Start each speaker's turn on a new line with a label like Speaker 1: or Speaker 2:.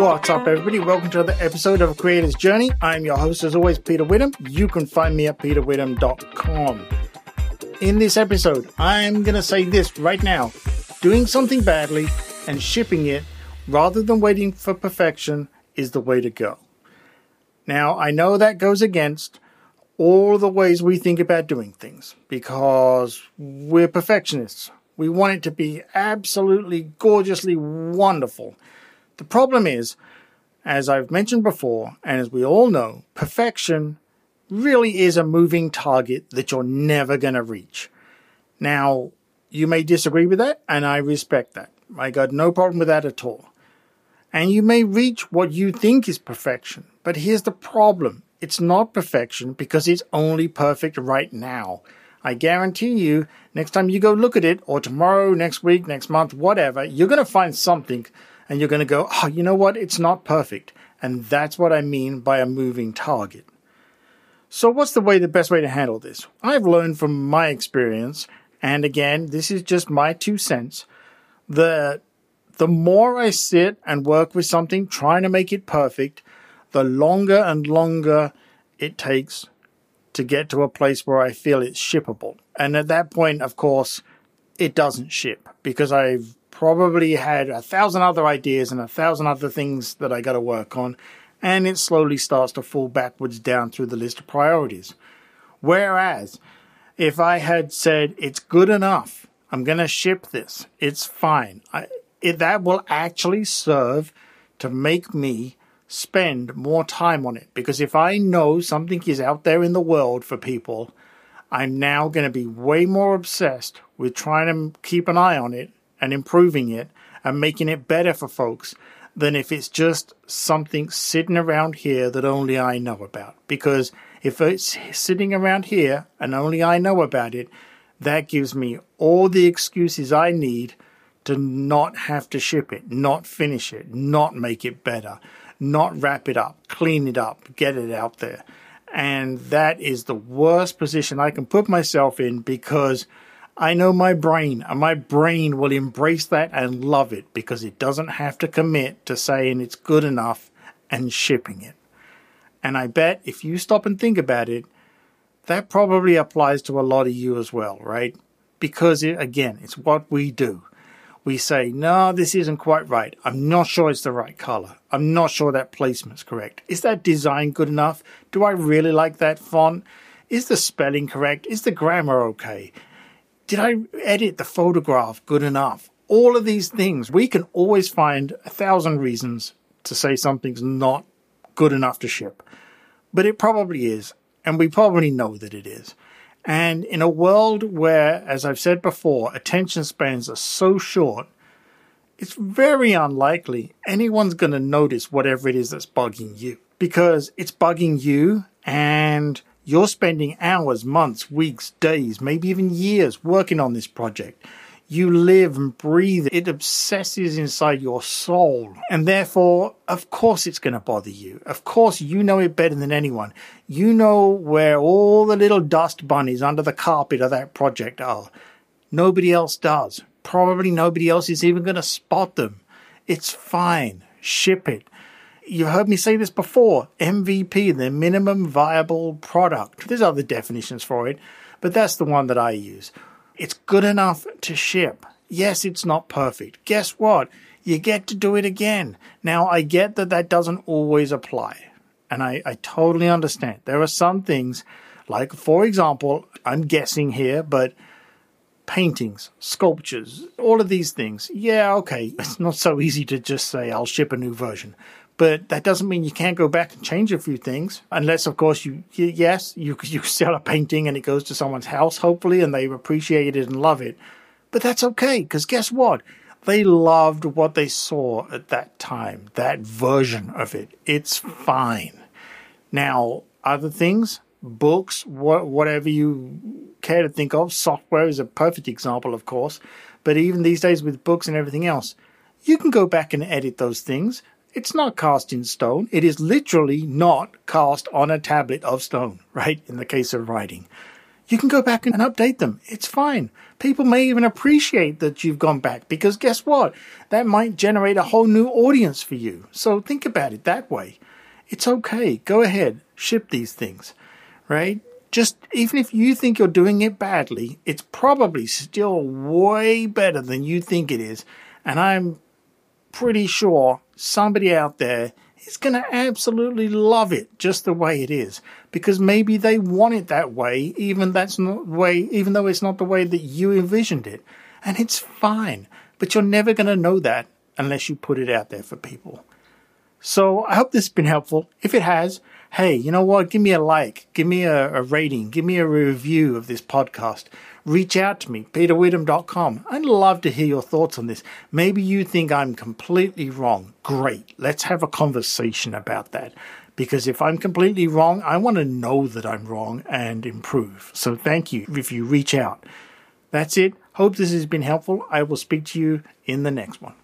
Speaker 1: What's up, everybody? Welcome to another episode of Creator's Journey. I'm your host, as always, Peter Witham. You can find me at peterwitham.com. In this episode, I'm going to say this right now doing something badly and shipping it rather than waiting for perfection is the way to go. Now, I know that goes against all the ways we think about doing things because we're perfectionists. We want it to be absolutely gorgeously wonderful. The problem is, as I've mentioned before, and as we all know, perfection really is a moving target that you're never going to reach. Now, you may disagree with that, and I respect that. I got no problem with that at all. And you may reach what you think is perfection, but here's the problem. It's not perfection because it's only perfect right now. I guarantee you, next time you go look at it, or tomorrow, next week, next month, whatever, you're going to find something and you're going to go, oh, you know what? It's not perfect. And that's what I mean by a moving target. So, what's the way, the best way to handle this? I've learned from my experience, and again, this is just my two cents, that the more I sit and work with something trying to make it perfect, the longer and longer it takes to get to a place where I feel it's shippable. And at that point, of course, it doesn't ship because I've probably had a thousand other ideas and a thousand other things that I got to work on, and it slowly starts to fall backwards down through the list of priorities. Whereas, if I had said, it's good enough, I'm going to ship this, it's fine, I, it, that will actually serve to make me spend more time on it. Because if I know something is out there in the world for people, I'm now going to be way more obsessed with trying to keep an eye on it and improving it and making it better for folks than if it's just something sitting around here that only I know about. Because if it's sitting around here and only I know about it, that gives me all the excuses I need to not have to ship it, not finish it, not make it better, not wrap it up, clean it up, get it out there. And that is the worst position I can put myself in because I know my brain, and my brain will embrace that and love it because it doesn't have to commit to saying it's good enough and shipping it. And I bet if you stop and think about it, that probably applies to a lot of you as well, right? Because it, again, it's what we do we say, no, this isn't quite right. I'm not sure it's the right color. I'm not sure that placement's correct. Is that design good enough? Do I really like that font? Is the spelling correct? Is the grammar okay? Did I edit the photograph good enough? All of these things, we can always find a thousand reasons to say something's not good enough to ship. But it probably is, and we probably know that it is. And in a world where, as I've said before, attention spans are so short, it's very unlikely anyone's going to notice whatever it is that's bugging you because it's bugging you and you're spending hours, months, weeks, days, maybe even years working on this project you live and breathe. It It obsesses inside your soul. And therefore, of course, it's going to bother you. Of course, you know it better than anyone. You know where all the little dust bunnies under the carpet of that project are. Nobody else does. Probably nobody else is even going to spot them. It's fine. Ship it. You've heard me say this before MVP, the minimum viable product. There's other definitions for it, but that's the one that I use. It's good enough to ship. Yes, it's not perfect. Guess what? You get to do it again. Now, I get that that doesn't always apply. And I, I totally understand. There are some things, like, for example, I'm guessing here, but paintings, sculptures, all of these things. Yeah, okay. It's not so easy to just say, I'll ship a new version but that doesn't mean you can't go back and change a few things unless of course you, yes you you sell a painting and it goes to someone's house hopefully and they appreciate it and love it. But that's okay because guess what? They loved what they saw at that time that version of it. It's fine. Now other things books wh- whatever you care to think of software is a perfect example of course. But even these days with books and everything else you can go back and edit those things it's not cast in stone. It is literally not cast on a tablet of stone, right? In the case of writing. you can go back and update them. It's fine. People may even appreciate that you've gone back because guess what? That might generate a whole new audience for you. So think about it that way. It's okay. Go ahead. Ship these things, right? Just even if you think you're doing it badly, it's probably still way better than you think it is. And I'm pretty sure somebody out there is going to absolutely love it just the way it is. Because maybe they want it that way even that's not the way even though it's not the way that you envisioned it. And it's fine. But you're never going to know that unless you put it out there for people. So i hope this has been helpful. If it has hey you know what give me a like give me a, a rating give me a review of this podcast reach out to me, peterwitham.com. I'd love to hear your thoughts on this. Maybe you think I'm completely wrong. Great. Let's have a conversation about that. Because if I'm completely wrong, I want to know that I'm wrong and improve. So thank you if you reach out. That's it. Hope this has been helpful. I will speak to you in the next one.